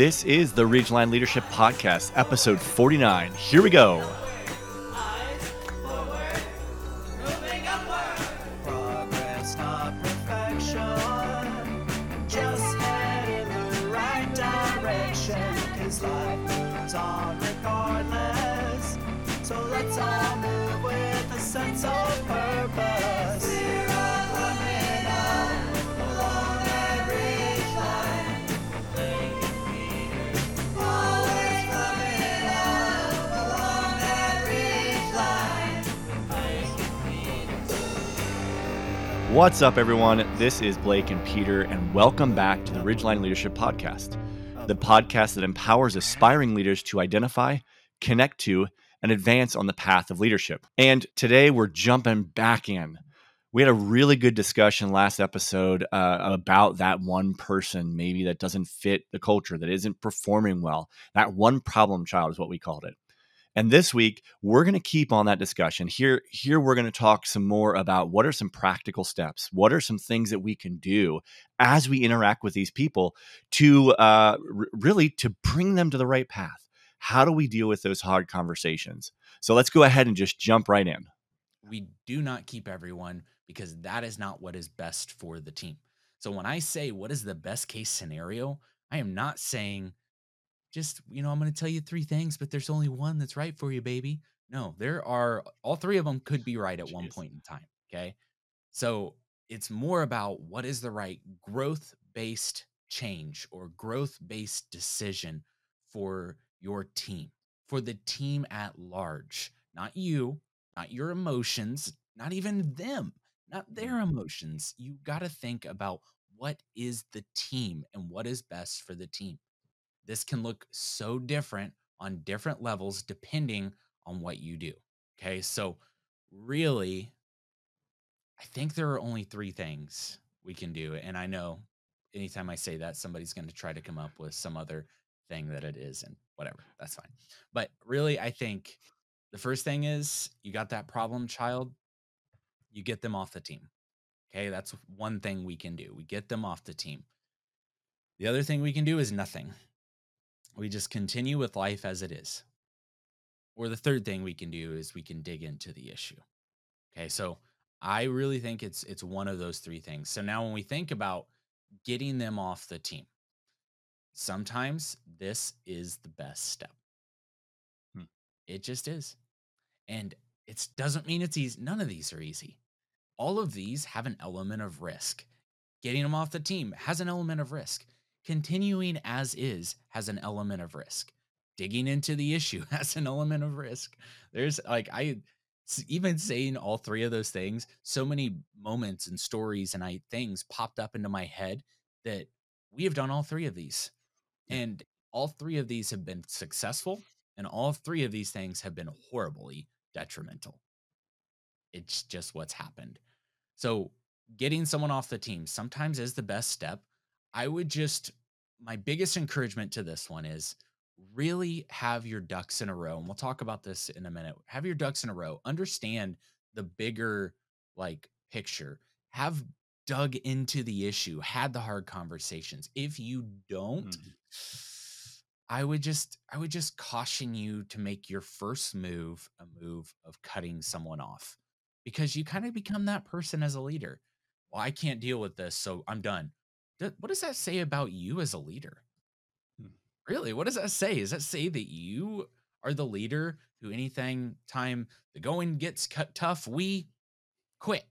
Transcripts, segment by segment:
This is the Ridgeline Leadership Podcast, episode 49. Here we go. What's up, everyone? This is Blake and Peter, and welcome back to the Ridgeline Leadership Podcast, the podcast that empowers aspiring leaders to identify, connect to, and advance on the path of leadership. And today we're jumping back in. We had a really good discussion last episode uh, about that one person, maybe that doesn't fit the culture, that isn't performing well. That one problem child is what we called it. And this week, we're going to keep on that discussion. Here, here we're going to talk some more about what are some practical steps, what are some things that we can do as we interact with these people to uh, r- really to bring them to the right path. How do we deal with those hard conversations? So let's go ahead and just jump right in. we do not keep everyone because that is not what is best for the team. So when I say what is the best case scenario, I am not saying just, you know, I'm going to tell you three things, but there's only one that's right for you, baby. No, there are all three of them could be right at one point in time. Okay. So it's more about what is the right growth based change or growth based decision for your team, for the team at large, not you, not your emotions, not even them, not their mm. emotions. You got to think about what is the team and what is best for the team. This can look so different on different levels depending on what you do. Okay. So, really, I think there are only three things we can do. And I know anytime I say that, somebody's going to try to come up with some other thing that it is and whatever. That's fine. But really, I think the first thing is you got that problem child, you get them off the team. Okay. That's one thing we can do. We get them off the team. The other thing we can do is nothing. We just continue with life as it is. Or the third thing we can do is we can dig into the issue. Okay. So I really think it's it's one of those three things. So now when we think about getting them off the team, sometimes this is the best step. Hmm. It just is. And it doesn't mean it's easy. None of these are easy. All of these have an element of risk. Getting them off the team has an element of risk. Continuing as is has an element of risk. Digging into the issue has an element of risk. There's like, I even saying all three of those things, so many moments and stories and I things popped up into my head that we have done all three of these. And all three of these have been successful, and all three of these things have been horribly detrimental. It's just what's happened. So, getting someone off the team sometimes is the best step. I would just, my biggest encouragement to this one is really have your ducks in a row. And we'll talk about this in a minute. Have your ducks in a row. Understand the bigger like picture. Have dug into the issue, had the hard conversations. If you don't, Mhm. I would just I would just caution you to make your first move a move of cutting someone off because you kind of become that person as a leader. Well, I can't deal with this, so I'm done. What does that say about you as a leader? Hmm. Really, what does that say? Does that say that you are the leader who anything time the going gets cut tough, we quit?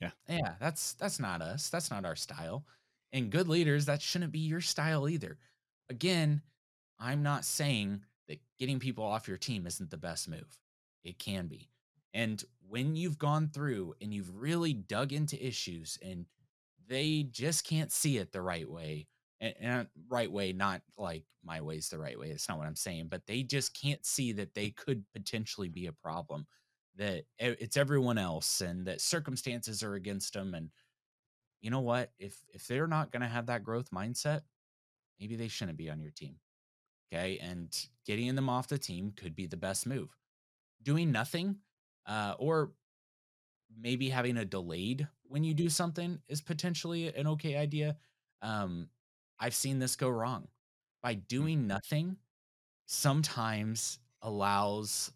Yeah. Yeah, that's that's not us. That's not our style. And good leaders, that shouldn't be your style either. Again, I'm not saying that getting people off your team isn't the best move. It can be. And when you've gone through and you've really dug into issues and they just can't see it the right way, and, and right way, not like my way's the right way. It's not what I'm saying, but they just can't see that they could potentially be a problem, that it's everyone else, and that circumstances are against them. And you know what? If if they're not going to have that growth mindset, maybe they shouldn't be on your team. Okay, and getting them off the team could be the best move. Doing nothing, uh, or maybe having a delayed when you do something is potentially an okay idea. Um, I've seen this go wrong by doing nothing sometimes allows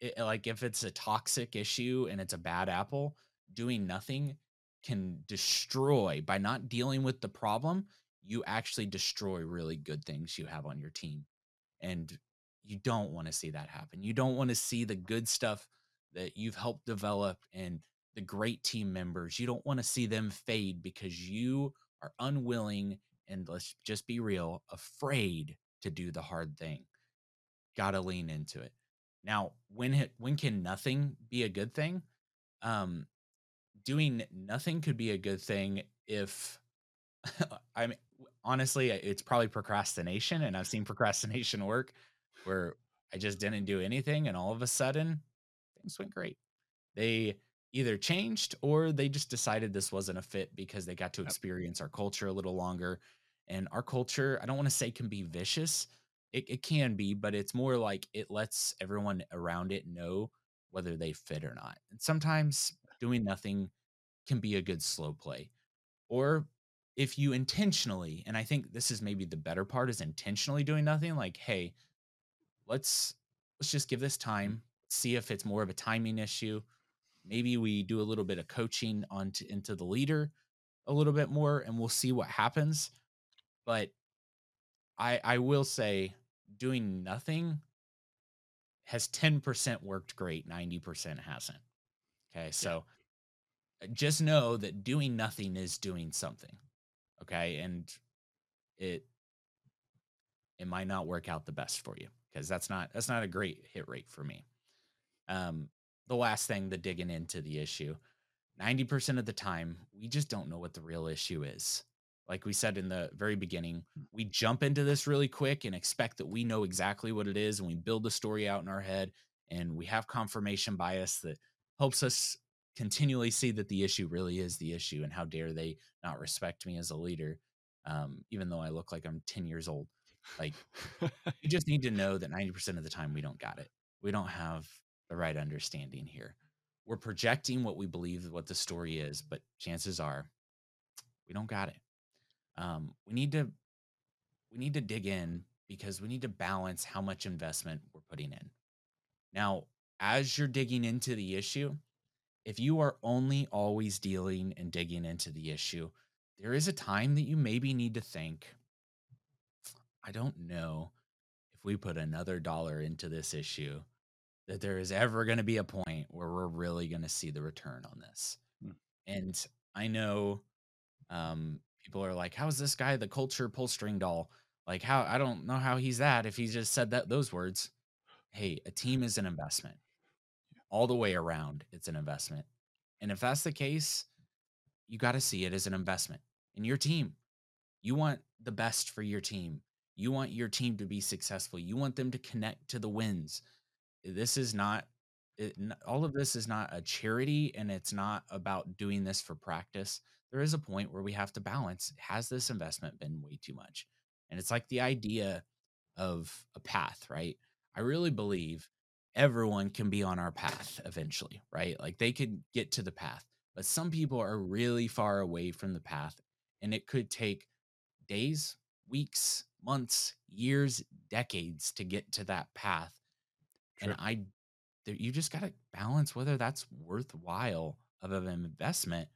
it, like if it's a toxic issue and it's a bad apple doing nothing can destroy by not dealing with the problem you actually destroy really good things you have on your team and you don't want to see that happen you don't want to see the good stuff that you've helped develop and the great team members you don't want to see them fade because you are unwilling and let's just be real afraid to do the hard thing. Got to lean into it. Now when when can nothing be a good thing? Um doing nothing could be a good thing if I mean honestly it's probably procrastination and I've seen procrastination work where I just didn't do anything and all of a sudden things went great. They either changed or they just decided this wasn't a fit because they got to experience our culture a little longer. And our culture, I don't want to say can be vicious. It, it can be, but it's more like it lets everyone around it know whether they fit or not. And sometimes doing nothing can be a good slow play. Or if you intentionally, and I think this is maybe the better part is intentionally doing nothing, like, hey, let's let's just give this mm-hmm. time, see if it's more of a timing issue. Maybe we do a little bit of coaching onto into the leader a little bit more and we'll see what happens. But I I will say doing nothing has 10% worked great, 90% hasn't. Okay. So uh, just know that doing nothing is doing something. Okay. And it it might not work out the best for you because that's not that's not a great hit rate for me. Um, the last thing, the digging into the issue, ninety percent of the time, we just don't know what the real issue is. Like we said in the very beginning, hmm. we jump into this really quick and expect that we know exactly what it is, and we build the story out in our head, and we have confirmation bias that helps us continually see that the issue really is the issue and how dare they not respect me as a leader um, even though i look like i'm 10 years old like you just need to know that 90% of the time we don't got it. We don't have the right understanding here. We're projecting what we believe what the story is, but chances are we don't got it. Um, we need to we need to dig in because we need to balance how much investment we're putting in. Now, as you're digging into the issue, if you are only always dealing and digging into the issue, there is a time that you maybe need to think, I don't know if we put another dollar into this issue that there is ever going to be a point where we're really going to see the return on this. Hmm. And I know um, people are like, "How's this guy the culture pull string doll?" Like, how I don't know how he's that if he just said that those words. Hey, a team is an investment. All the way around, it's an investment. And if that's the case, you got to see it as an investment in your team. You want the best for your team. You want your team to be successful. You want them to connect to the wins. This is not it, all of this is not a charity and it's not about doing this for practice. There is a point where we have to balance has this investment been way too much? And it's like the idea of a path, right? I really believe everyone can be on our path eventually, right? Like they could get to the path, but some people are really far away from the path and it could take days, weeks, months, years, decades to get to that path. And I, you just got to balance whether that's worthwhile of an investment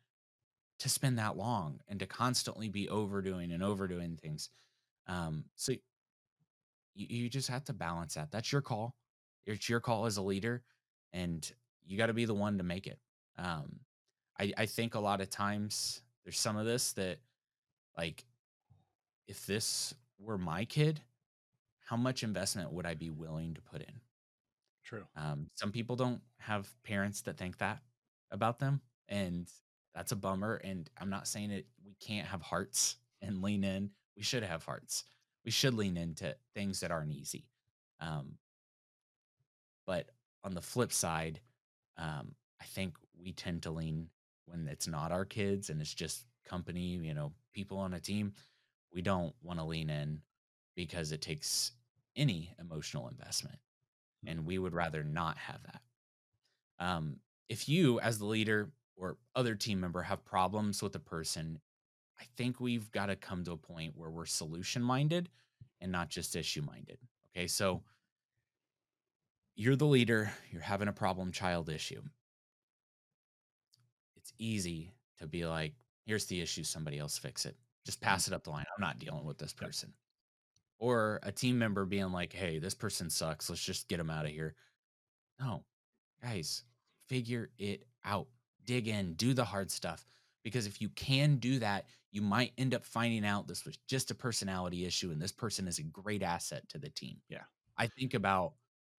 to spend that long and to constantly be overdoing and overdoing things. Um, so you, you just have to balance that. That's your call. It's your call as a leader, and you got to be the one to make it. Um, I, I think a lot of times there's some of this that, like, if this were my kid, how much investment would I be willing to put in? True. Um, some people don't have parents that think that about them, and that's a bummer. And I'm not saying it. We can't have hearts and lean in. We should have hearts. We should lean into things that aren't easy. Um, but on the flip side, um, I think we tend to lean when it's not our kids and it's just company, you know, people on a team we don't want to lean in because it takes any emotional investment. And we would rather not have that um, if you as the leader or other team member have problems with a person i think we've got to come to a point where we're solution minded and not just issue minded. Okay. So you're the leader, you're having a problem child issue. It's easy to be like, here's the issue, somebody else fix it. Just pass it up the line. I'm not dealing with this person. Or a team member being like, hey, this person sucks. Let's just get them out of here. No, guys, figure it out. Dig in, do the hard stuff. Because if you can do that, you might end up finding out this was just a personality issue and this person is a great asset to the team. Yeah. I think about,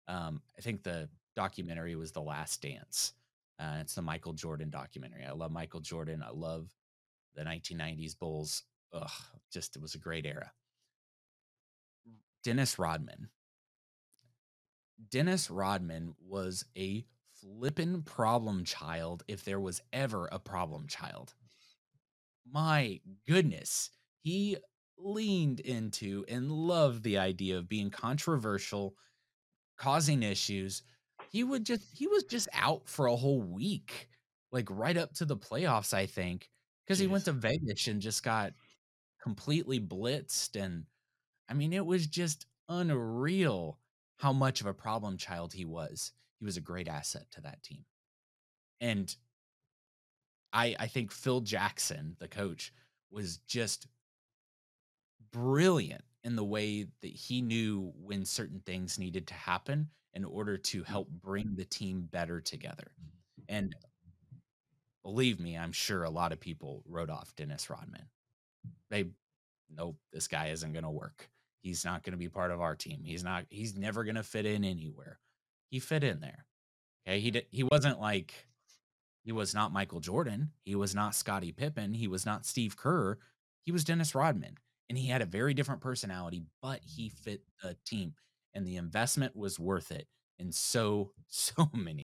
um, I think the documentary was The Last Dance. Uh, it's the Michael Jordan documentary. I love Michael Jordan. I love the 1990s Bulls. Ugh, just it was a great era. Dennis Rodman. Dennis Rodman was a flippin' problem child if there was ever a problem child. My goodness, he leaned into and loved the idea of being controversial, causing issues. He would just he was just out for a whole week, like right up to the playoffs, I think, because he went to Vegas and just got completely blitzed and I mean, it was just unreal how much of a problem child he was. He was a great asset to that team. And I I think Phil Jackson, the coach, was just brilliant in the way that he knew when certain things needed to happen in order to mm. help bring the team better together. Mm. And believe me, I'm sure a lot of people wrote off Dennis Rodman. They nope, this guy isn't going to work. He's not going to be part of our team. He's not he's never going to fit in anywhere. He fit in there. Okay? He did, he wasn't like he was not Michael Jordan, he was not Scottie Pippen, he was not Steve Kerr. He was Dennis Rodman and he had a very different personality, but he fit the team and the investment was worth it in so so many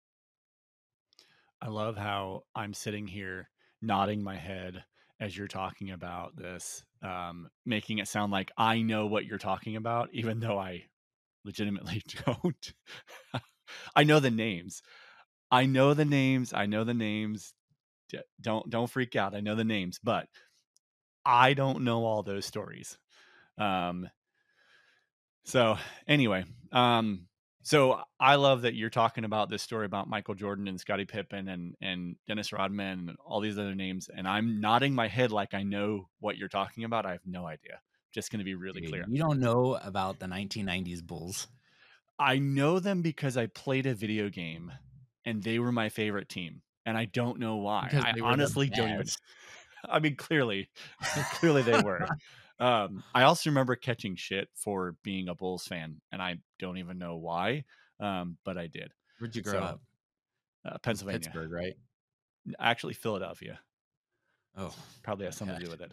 I love how I'm sitting here nodding my head as you're talking about this, um, making it sound like I know what you're talking about, even though I legitimately don't. I know the names. I know the names. I know the names. Don't don't freak out. I know the names, but I don't know all those stories. Um, so anyway, um, so I love that you're talking about this story about Michael Jordan and Scottie Pippen and and Dennis Rodman and all these other names, and I'm nodding my head like I know what you're talking about. I have no idea. Just going to be really Dude, clear. You don't know about the 1990s Bulls. I know them because I played a video game, and they were my favorite team, and I don't know why. I they were the honestly don't even. I mean, clearly, clearly they were. Um, I also remember catching shit for being a Bulls fan, and I don't even know why, um, but I did. Where'd you grow So, up? Uh, Pennsylvania, Pittsburgh, right? actually Philadelphia, Oh, probably has something to do with it.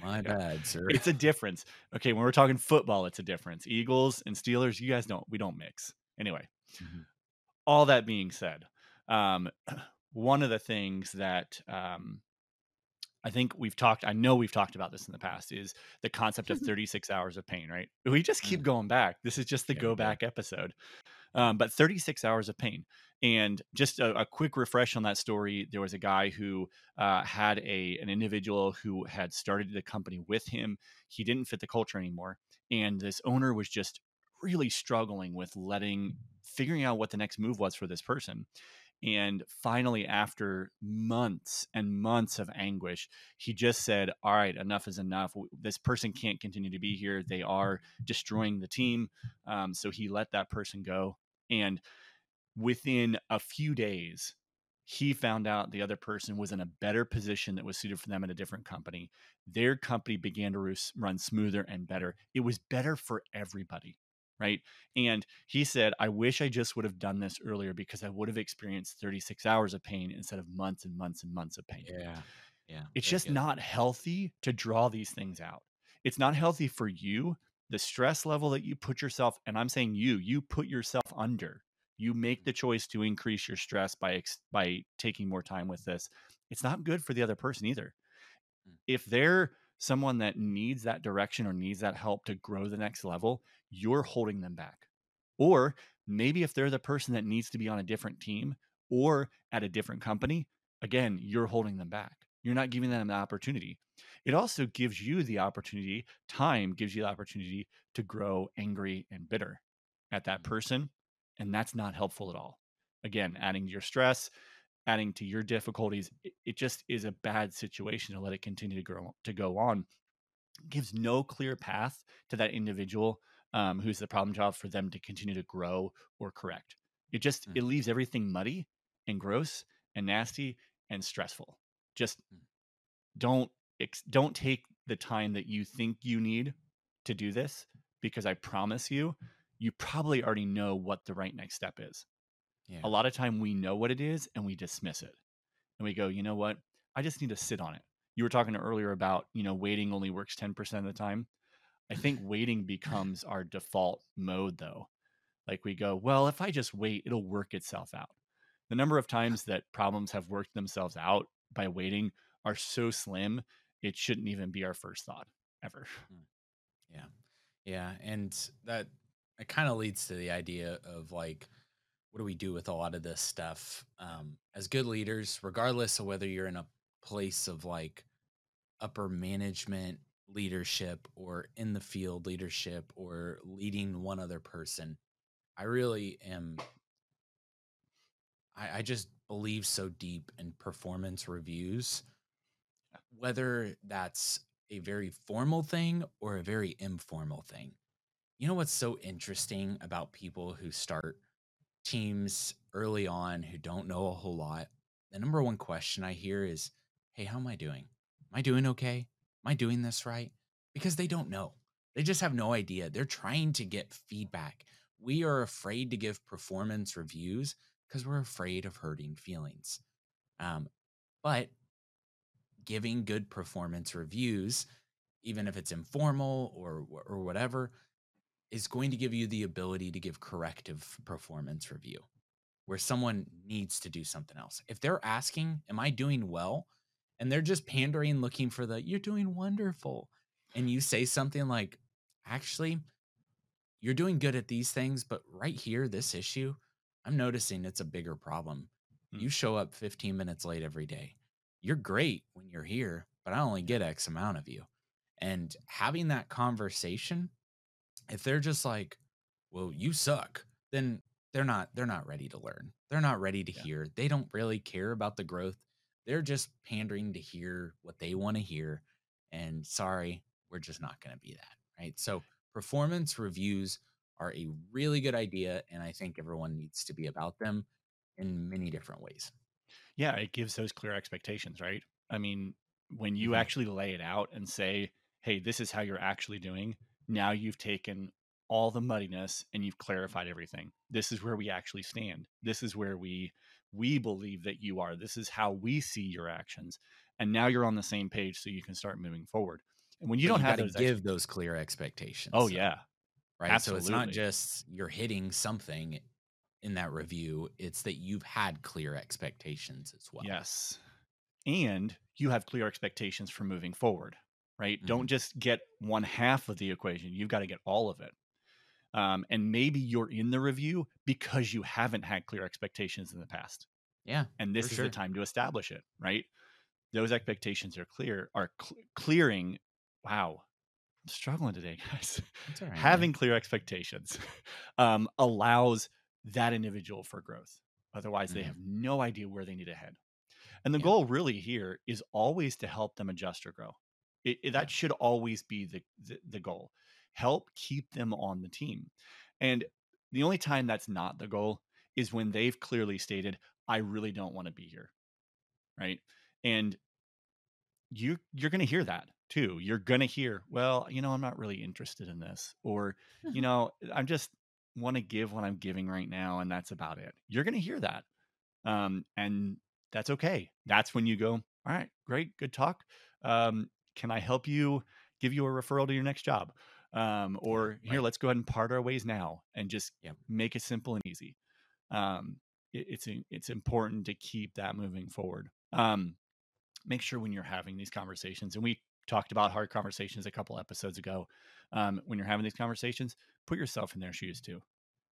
My Yeah. bad, sir. It's a difference. Okay, when we're talking football, it's a difference. Eagles and Steelers, you guys don't. We don't mix. Anyway, Mhm. all that being said, um, one of the things that um, I think we've talked, I know we've talked about this in the past, is the concept of 36 hours of pain, right? We just keep Mm. going back. This is just the Yeah, go back episode. Um, but 36 hours of pain. And just a, a quick refresh on that story there was a guy who uh, had a an individual who had started the company with him. He didn't fit the culture anymore. And this owner was just really struggling with letting, figuring out what the next move was for this person. And finally, after months and months of anguish, he just said, All right, enough is enough. This person can't continue to be here. They are destroying the team. Um, so he let that person go. And within a few days, he found out the other person was in a better position that was suited for them at a different company. Their company began to run smoother and better. It was better for everybody. Right. And he said, I wish I just would have done this earlier because I would have experienced 36 hours of pain instead of months and months and months of pain. Yeah. Yeah. It's just good. not healthy to draw these things out. It's not healthy for you. The stress level that you put yourself, and I'm saying you, you put yourself under. You make the choice to increase your stress by ex- by taking more time with this. It's not good for the other person either. Mm. If they're someone that needs that direction or needs that help to grow the next level, you're holding them back. Or maybe if they're the person that needs to be on a different team or at a different company, again, you're holding them back. You're not giving them the opportunity. It also gives you the opportunity, time gives you the opportunity to grow angry and bitter at that mm. person. And that's not helpful at all. Again, adding to your stress, adding to your difficulties, it, it just is a bad situation to let it continue to grow to go on. gives no clear path to that individual um, who's the problem child for them to continue to grow or correct. It just Mm. it leaves everything muddy and gross and nasty and stressful. Just Mm. don't ex- don't take the time that you think you need to do this because I promise you, you probably already know what the right next step is. Yeah. A lot of time we know what it is and we dismiss it. And we go, you know what? I just need to sit on it. You were talking earlier about, you know, waiting only works 10% of the time. I think waiting becomes our default mode though. Like we go, well, if I just wait, it'll work itself out. The number of times that problems have worked themselves out by waiting are so slim, it shouldn't even be our first thought ever. Hmm. Yeah. Yeah. And that it kind of leads to the idea of like, what do we do with a lot of this stuff? Um, as good leaders, regardless of whether you're in a place of like upper management leadership or in the field leadership or leading one other person, I really am. I, I just believe so deep in performance reviews, whether that's a very formal thing or a very informal thing. You know what's so interesting about people who start teams early on who don't know a whole lot? The number one question I hear is, Hey, how am I doing? Am I doing okay? Am I doing this right? Because they don't know. They just have no idea. They're trying to get feedback. We are afraid to give performance reviews because we're afraid of hurting feelings. Um, but giving good performance reviews, even if it's informal or or whatever, is going to give you the ability to give corrective performance review where someone needs to do something else. If they're asking, Am I doing well? And they're just pandering, looking for the you're doing wonderful. And you say something like, Actually, you're doing good at these things, but right here, this issue, I'm noticing it's a bigger problem. Hmm. You show up 15 minutes late every day. You're great when you're here, but I only get X amount of you. And having that conversation, if they're just like, well, you suck, then they're not they're not ready to learn. They're not ready to Yeah. hear. They don't really care about the growth. They're just pandering to hear what they want to hear. And sorry, we're just not going to be that. Right. So performance reviews are a really good idea. And I think everyone needs to be about them in many different ways. Yeah, it gives those clear expectations, right? I mean, when you Mhm. actually lay it out and say, hey, this is how you're actually doing, now you've taken all the muddiness and you've mm. clarified everything. This is where we actually stand. This is where we we believe that you are. This is how we see your actions. And now you're on the same page so you can start moving forward. And when you But don't have gotta give those clear expectations. Oh though, yeah. right? So it's not just you're hitting something in that review, it's that you've had clear expectations as well. Yes. And you have clear expectations for moving forward, right? Mm-hmm. Don't just get one half of the equation. You've got to get all of it. Um, and maybe you're in the review because you haven't had clear expectations in the past. Yeah. And this is sure. the time to establish it, right? Those expectations are clear, are cl- clearing. Wow. I'm struggling today, guys. Right, man. Having clear expectations um, allows that individual for growth. Otherwise, they Mhm. have no idea where they need to head. And the Yeah. goal really here is always to help them adjust or grow. It, it- that should always be the, the the goal. Help keep them on the team. And the only time that's not the goal is when they've clearly stated, "I really don't want to be here." Right? And you you're going to hear that too. You're going to hear, "Well, you know, I'm not really interested in this," or you know, I'm just want to give what I'm giving right now, and that's about it. You're going to hear that, um, and that's okay. That's when you go, all right, great, good talk. Um, can I help you? Give you a referral to your next job, um, or here, right. let's go ahead and part our ways now, and just make it simple and easy. Um, it- it's it's important to keep that moving forward. Um, make sure when you're having these conversations, and we talked about hard conversations a couple episodes ago. Um, when you're having these conversations, put yourself in their shoes too.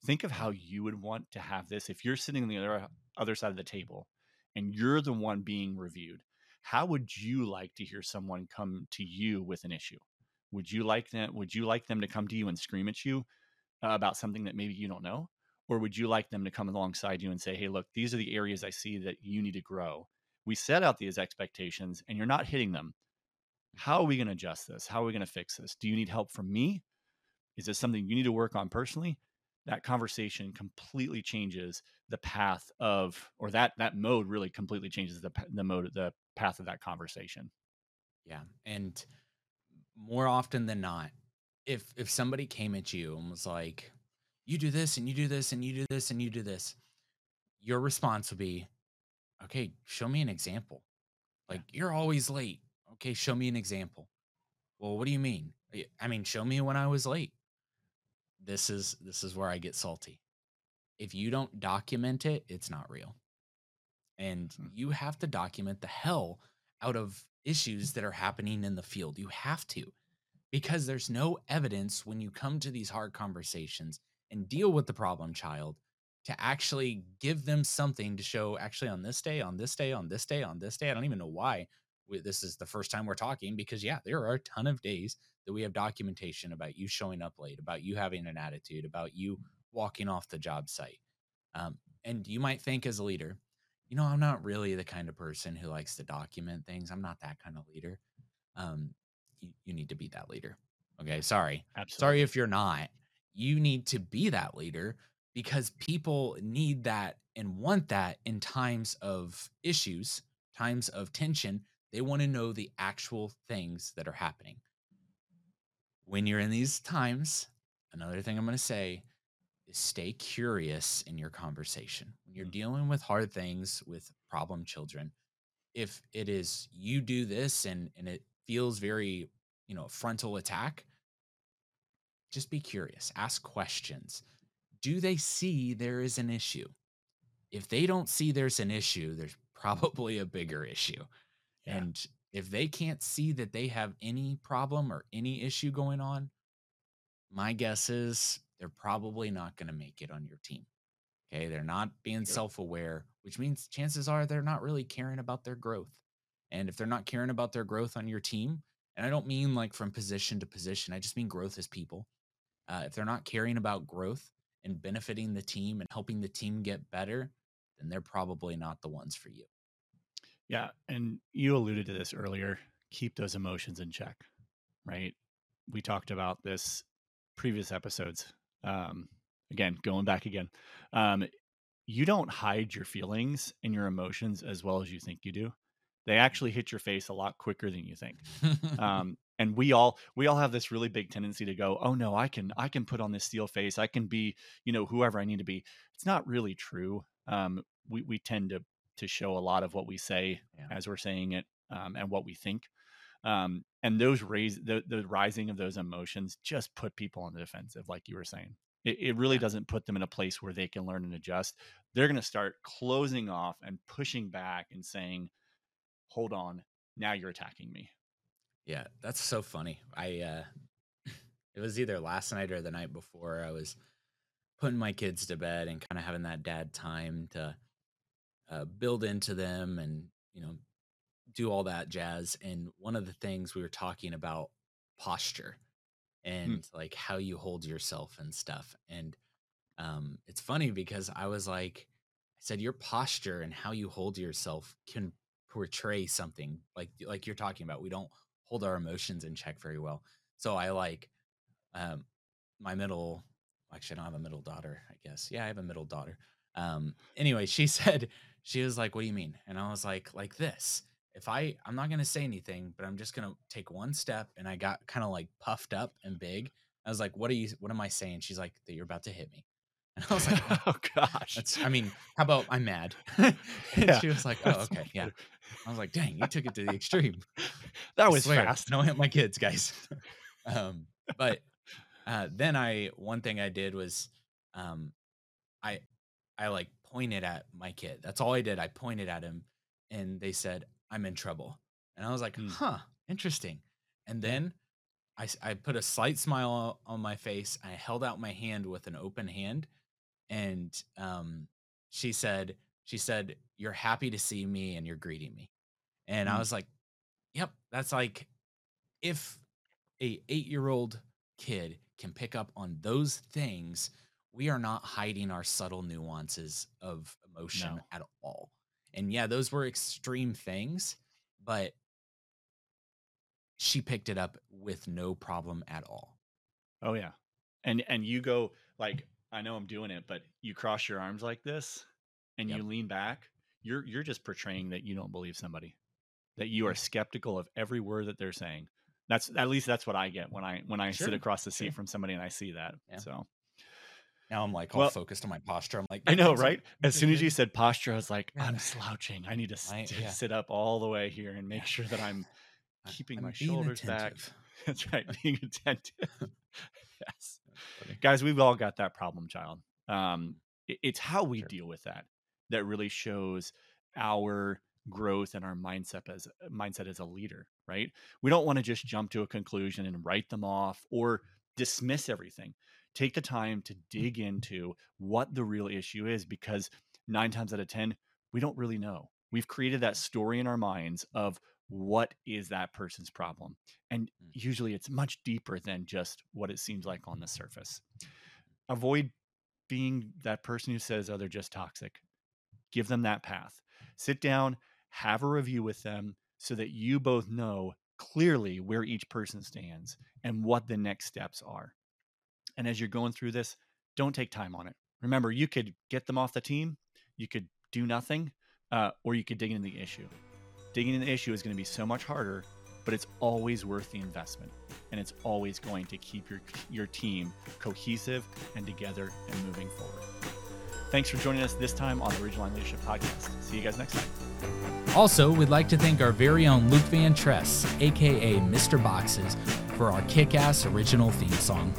Think of how you would want to have this if you're sitting on the other other side of the table and you're the one being reviewed. How would you like to hear someone come to you with an issue? Would you like them? Would you like them to come to you and scream at you uh, about something that maybe you don't know, or would you like them to come alongside you and say, "Hey, look, these are the areas I see that you need to grow." We set out these expectations, and you're not hitting them. How are we going to adjust this? How are we going to fix this? Do you need help from me? Is this something you need to work on personally? That conversation completely changes the path of, or that that mode really completely changes the the mode the path of that conversation. Yeah. And more often than not, if if somebody came at you and was like, you do this and you do this and you do this and you do this, your response would be, okay, show me an example. Like you're always late. Okay, show me an example. Well, what do you mean? I mean, show me when I was late. This is this is where I get salty. If you don't document it, it's not real. And Hmm. you have to document the hell out of issues that are happening in the field. You have to, because there's no evidence when you come to these hard conversations and deal with the problem child to actually give them something to show actually on this day, on this day, on this day, on this day. I don't even know why we, this is the first time we're talking because, yeah, there are a ton of days that we have documentation about you showing up late, about you having an attitude, about you walking off the job site. Um, and you might think as a leader, you know, I'm not really the kind of person who likes to document things. I'm not that kind of leader. Um, you, you need to be that leader. Okay. Sorry. Absolutely. Sorry if you're not. You need to be that leader because people need that and want that in times of issues, times of tension. They want to know the actual things that are happening. When you're in these times, another thing I'm going to say is stay curious in your conversation. When you're Mm. dealing with hard things with problem children, if it is you do this and and it feels very, you know, frontal attack, just be curious, ask questions. Do they see there is an issue? If they don't see there's an issue, there's probably a bigger issue. Yeah. And if they can't see that they have any problem or any issue going on, my guess is they're probably not going to make it on your team. Okay. They're not being Sure. self aware, which means chances are they're not really caring about their growth. And if they're not caring about their growth on your team, and I don't mean like from position to position, I just mean growth as people. Uh, if they're not caring about growth and benefiting the team and helping the team get better, then they're probably not the ones for you. Yeah, and you alluded to this earlier. Keep those emotions in check, right? We talked about this previous episodes. Um, again, going back again, um, you don't hide your feelings and your emotions as well as you think you do. They actually hit your face a lot quicker than you think. Um, and we all we all have this really big tendency to go, oh no, I can I can put on this steel face. I can be you know whoever I need to be. It's not really true. Um, we we tend to to show a lot of what we say Yeah. as we're saying it um, and what we think. Um, and those raise the, the rising of those emotions just put people on the defensive, like you were saying. It, it really doesn't put them in a place where they can learn and adjust. They're going to start closing off and pushing back and saying, "Hold on, now you're attacking me." Yeah, that's so funny. I uh it was either last night or the night before I was putting my kids to bed and kind of having that dad time to uh, build into them and, you know, do all that jazz and one of the things we were talking about posture and like how you hold yourself and stuff and um it's funny because I was like I said your posture and how you hold yourself can portray something like like you're talking about we don't hold our emotions in check very well. So i like um my middle actually i don't have a middle daughter i guess. Yeah i have a middle daughter. Um anyway she said she was like what do you mean? And i was like like this if i i'm not going to say anything but i'm just going to take one step and i got kind of like puffed up and big i was like what are you what am i saying she's like that you're about to hit me and i was like "Oh, oh gosh, that's i mean how about i'm mad and Yeah, she was like oh okay yeah. I was like, dang, you took it to the extreme. that was fast. Don't hit my kids, guys. um, but uh, then I one thing I did was um, I I like pointed at my kid. That's all I did. I pointed at him, and they said, "I'm in trouble," and I was like, Hmm. "Huh, interesting." And then I put a slight smile on my face. I held out my hand with an open hand, and um, she said she said, "You're happy to see me, and you're greeting me." And I Mm. was like, yep, that's like if a 8-year-old kid can pick up on those things, we are not hiding our subtle nuances of emotion No. at all. And yeah, those were extreme things, but she picked it up with no problem at all. Oh yeah. And and you go like I know I'm doing it, but you cross your arms like this and Yep. you lean back. You're you're just portraying that you don't believe somebody. That you are mm. skeptical of every word that they're saying. That's at least that's what I get when I when I sit across the seat sure. from somebody and I see that. Yeah. So Now I'm like all Well- focused on my posture. I'm like, I know, right? As soon as you said posture, I was like, I'm slouching. I need to I- to yeah. sit up all the way here and make sure that I'm keeping I'm my shoulders back. That's right, being attentive. yes. Guys, we've all got that problem child. Um, it- it's how we Sure. deal with that that really shows our growth and our mindset as mindset as a leader, right? We don't want to just jump to a conclusion and write them off or dismiss everything. Take the time to dig into what the real issue is because 9 times out of 10 we don't really know. We've created that story in our minds of what is that person's problem. And Mm. usually it's much deeper than just what it seems like on the surface. Avoid being that person who says, oh, they're just toxic. Give them that path. Sit down, have a review with them so that you both know clearly where each person stands and what the next steps are. And as you're going through this, don't take time on it. Remember, you could get them off the team, you could do nothing, uh, or you could dig into the issue. Digging into the issue is going to be so much harder, but it's always worth the investment, and it's always going to keep your your team cohesive and together and moving forward. Thanks for joining us this time on the Ridgeline Leadership Podcast. See you guys next time. Also, we'd like to thank our very own Luke Van Tress, aka Mr. Boxes, for our kick ass original theme song.